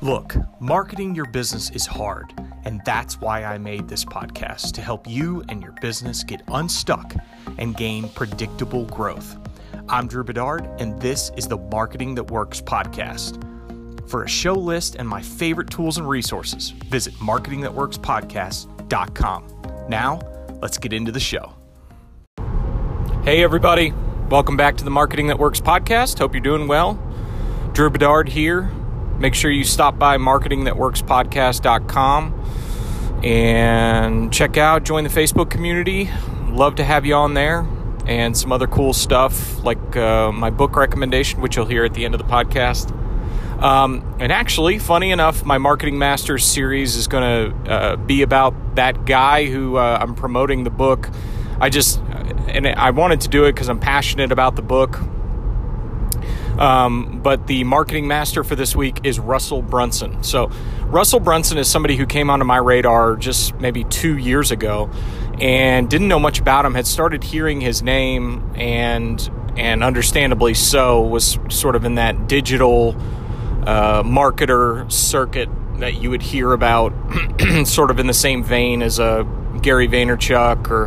Look, marketing your business is hard, and that's why I made this podcast to help you and your business get unstuck and gain predictable growth. I'm Drew Bedard, and this is the Marketing That Works podcast. For a show list and my favorite tools and resources, visit marketingthatworkspodcast.com. Now, let's get into the show. Hey, everybody. Welcome back to the Marketing That Works podcast. Hope you're doing well. Drew Bedard here Make sure you stop by marketingthatworkspodcast.com and check out, join the Facebook community. Love to have you on there and some other cool stuff like uh, my book recommendation, which you'll hear at the end of the podcast. Um, and actually, funny enough, my Marketing Masters series is going to uh, be about that guy who uh, I'm promoting the book. I just, and I wanted to do it because I'm passionate about the book um, but the marketing master for this week is Russell Brunson. So, Russell Brunson is somebody who came onto my radar just maybe two years ago and didn't know much about him, had started hearing his name and and understandably so was sort of in that digital uh, marketer circuit that you would hear about sort of in the same vein as a Gary Vaynerchuk or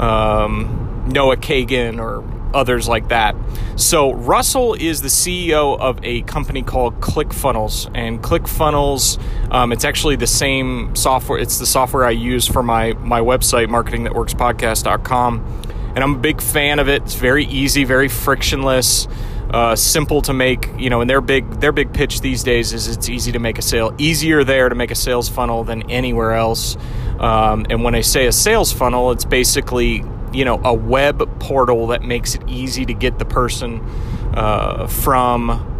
um, Noah Kagan or others like that. So, Russell is the CEO of a company called ClickFunnels. And ClickFunnels, um, it's actually the same software, it's the software I use for my, my website, marketingthatworkspodcast.com. And I'm a big fan of it. It's very easy, very frictionless. Uh, simple to make, you know, and their big their big pitch these days is it's easy to make a sale. Easier there to make a sales funnel than anywhere else. Um, and when I say a sales funnel, it's basically you know a web portal that makes it easy to get the person uh, from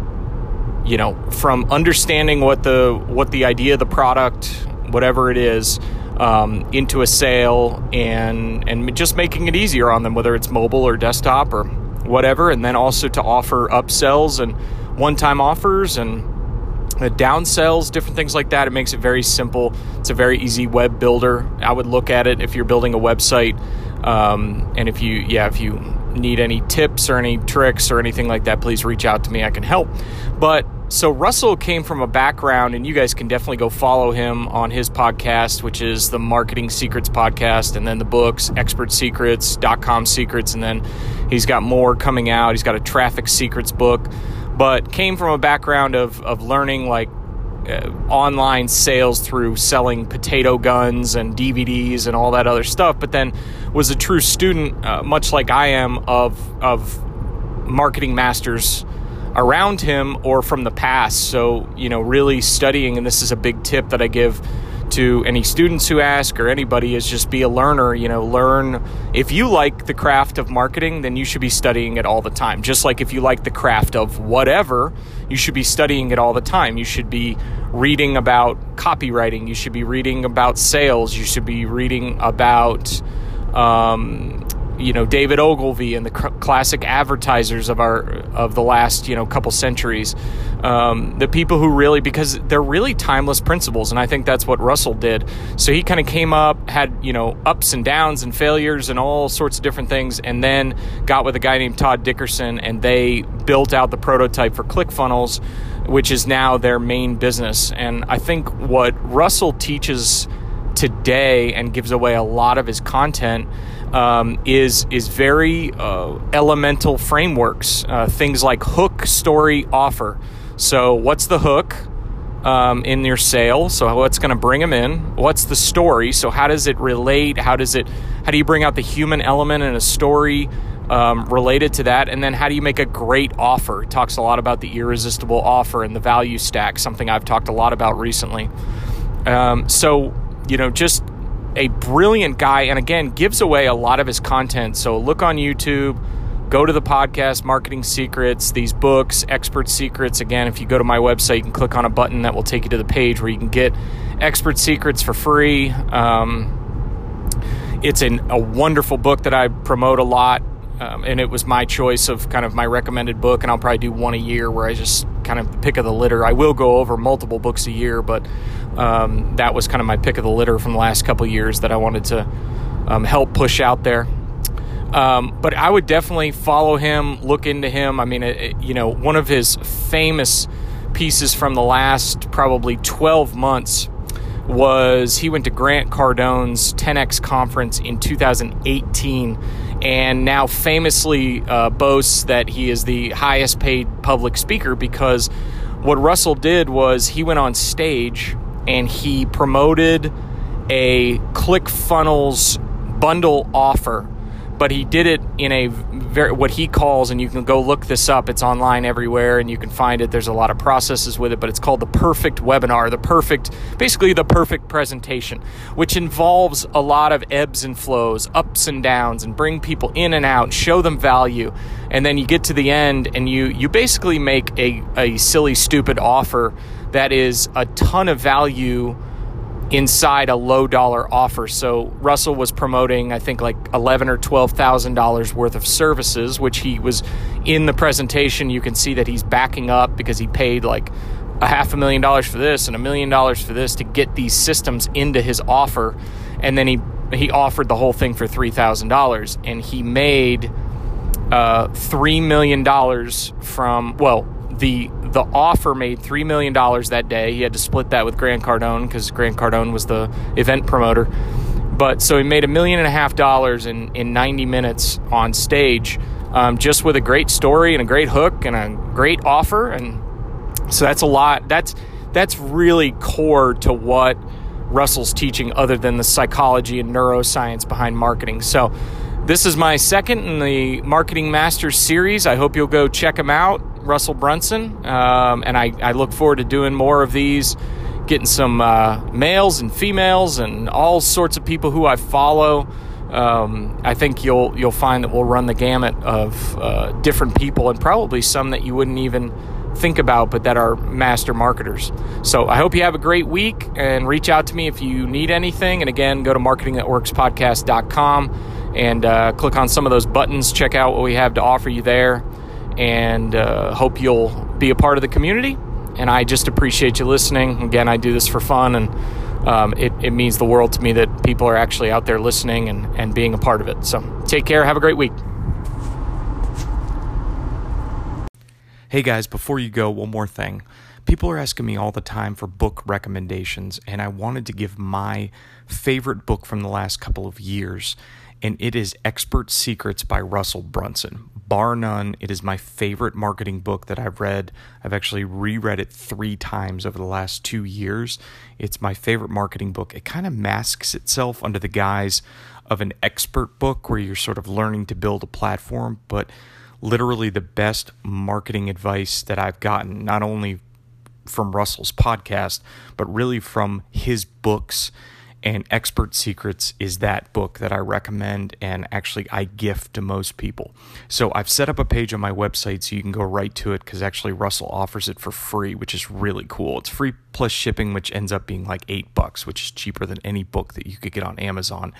you know from understanding what the what the idea the product whatever it is um, into a sale and and just making it easier on them whether it's mobile or desktop or whatever and then also to offer upsells and one-time offers and uh, downsells, different things like that. It makes it very simple. It's a very easy web builder. I would look at it if you're building a website um, and if you, yeah, if you need any tips or any tricks or anything like that, please reach out to me. I can help. But so Russell came from a background, and you guys can definitely go follow him on his podcast, which is the Marketing Secrets podcast, and then the books, Expert Secrets, dot com secrets, and then he's got more coming out. He's got a traffic secrets book, but came from a background of, of learning like uh, online sales through selling potato guns and DVDs and all that other stuff, but then was a true student, uh, much like I am, of of marketing masters around him or from the past. So you know, really studying, and this is a big tip that I give to any students who ask or anybody is just be a learner you know learn. If you like the craft of marketing then you should be studying it all the time. Just like if you like the craft of whatever you should be studying it all the time. You should be reading about copywriting. You should be reading about sales. You should be reading about um, you know David Ogilvy and the classic advertisers of our of the last you know couple centuries, um, the people who really because they're really timeless principles, and I think that's what Russell did. So he kind of came up, had you know ups and downs and failures and all sorts of different things, and then got with a guy named Todd Dickerson, and they built out the prototype for ClickFunnels, which is now their main business. And I think what Russell teaches today and gives away a lot of his content um, is is very uh, elemental frameworks. Uh, things like hook, story, offer. So, what's the hook um, in your sale? So, what's going to bring them in? What's the story? So, how does it relate? How does it? How do you bring out the human element in a story? Um, related to that, and then how do you make a great offer? It talks a lot about the irresistible offer and the value stack, something I've talked a lot about recently. Um, so, you know, just a brilliant guy and again gives away a lot of his content. So look on YouTube, go to the podcast Marketing Secrets, these books, Expert Secrets. Again, if you go to my website, you can click on a button that will take you to the page where you can get Expert Secrets for free. Um, it's an, a wonderful book that I promote a lot. Um, and it was my choice of kind of my recommended book, and I'll probably do one a year where I just kind of pick of the litter. I will go over multiple books a year, but um, that was kind of my pick of the litter from the last couple years that I wanted to um, help push out there. Um, but I would definitely follow him, look into him. I mean, it, you know, one of his famous pieces from the last probably 12 months was he went to Grant Cardone's 10x conference in 2018 and now famously uh, boasts that he is the highest paid public speaker because what Russell did was he went on stage and he promoted a ClickFunnels bundle offer but he did it in a very what he calls and you can go look this up it's online everywhere and you can find it there's a lot of processes with it but it's called the perfect webinar the perfect basically the perfect presentation which involves a lot of ebbs and flows ups and downs and bring people in and out show them value and then you get to the end and you you basically make a, a silly stupid offer that is a ton of value inside a low dollar offer. So Russell was promoting, I think, like eleven or twelve thousand dollars worth of services, which he was in the presentation. You can see that he's backing up because he paid like a half a million dollars for this and a million dollars for this to get these systems into his offer, and then he he offered the whole thing for three thousand dollars, and he made uh, three million dollars from well the the offer made three million dollars that day. He had to split that with Grant Cardone because Grant Cardone was the event promoter. But so he made a million and a half dollars in in 90 minutes on stage, um, just with a great story and a great hook and a great offer. And so that's a lot. That's that's really core to what Russell's teaching, other than the psychology and neuroscience behind marketing. So. This is my second in the Marketing Masters series. I hope you'll go check them out. Russell Brunson, um, and I, I, look forward to doing more of these, getting some uh, males and females and all sorts of people who I follow. Um, I think you'll you'll find that we'll run the gamut of uh, different people and probably some that you wouldn't even think about, but that are master marketers. So I hope you have a great week and reach out to me if you need anything. And again, go to marketingthatworkspodcast.com and uh, click on some of those buttons. Check out what we have to offer you there and uh, hope you'll be a part of the community. And I just appreciate you listening. Again, I do this for fun, and um, it, it means the world to me that people are actually out there listening and, and being a part of it. So take care. Have a great week. Hey guys, before you go, one more thing. People are asking me all the time for book recommendations, and I wanted to give my favorite book from the last couple of years, and it is Expert Secrets by Russell Brunson bar none, it is my favorite marketing book that I've read. I've actually reread it three times over the last two years. It's my favorite marketing book. It kind of masks itself under the guise of an expert book where you're sort of learning to build a platform, but literally the best marketing advice that I've gotten, not only from Russell's podcast, but really from his books and Expert Secrets is that book that I recommend and actually I gift to most people. So I've set up a page on my website so you can go right to it because actually Russell offers it for free, which is really cool. It's free plus shipping, which ends up being like eight bucks, which is cheaper than any book that you could get on Amazon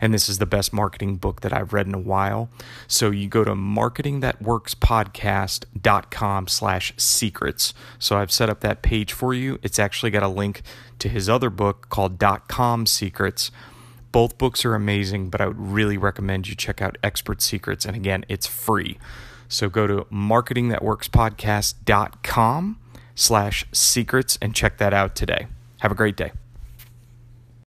and this is the best marketing book that I've read in a while. So you go to marketingthatworkspodcast.com slash secrets. So I've set up that page for you. It's actually got a link to his other book called Dot Com Secrets. Both books are amazing, but I would really recommend you check out Expert Secrets. And again, it's free. So go to marketingthatworkspodcast.com slash secrets and check that out today. Have a great day.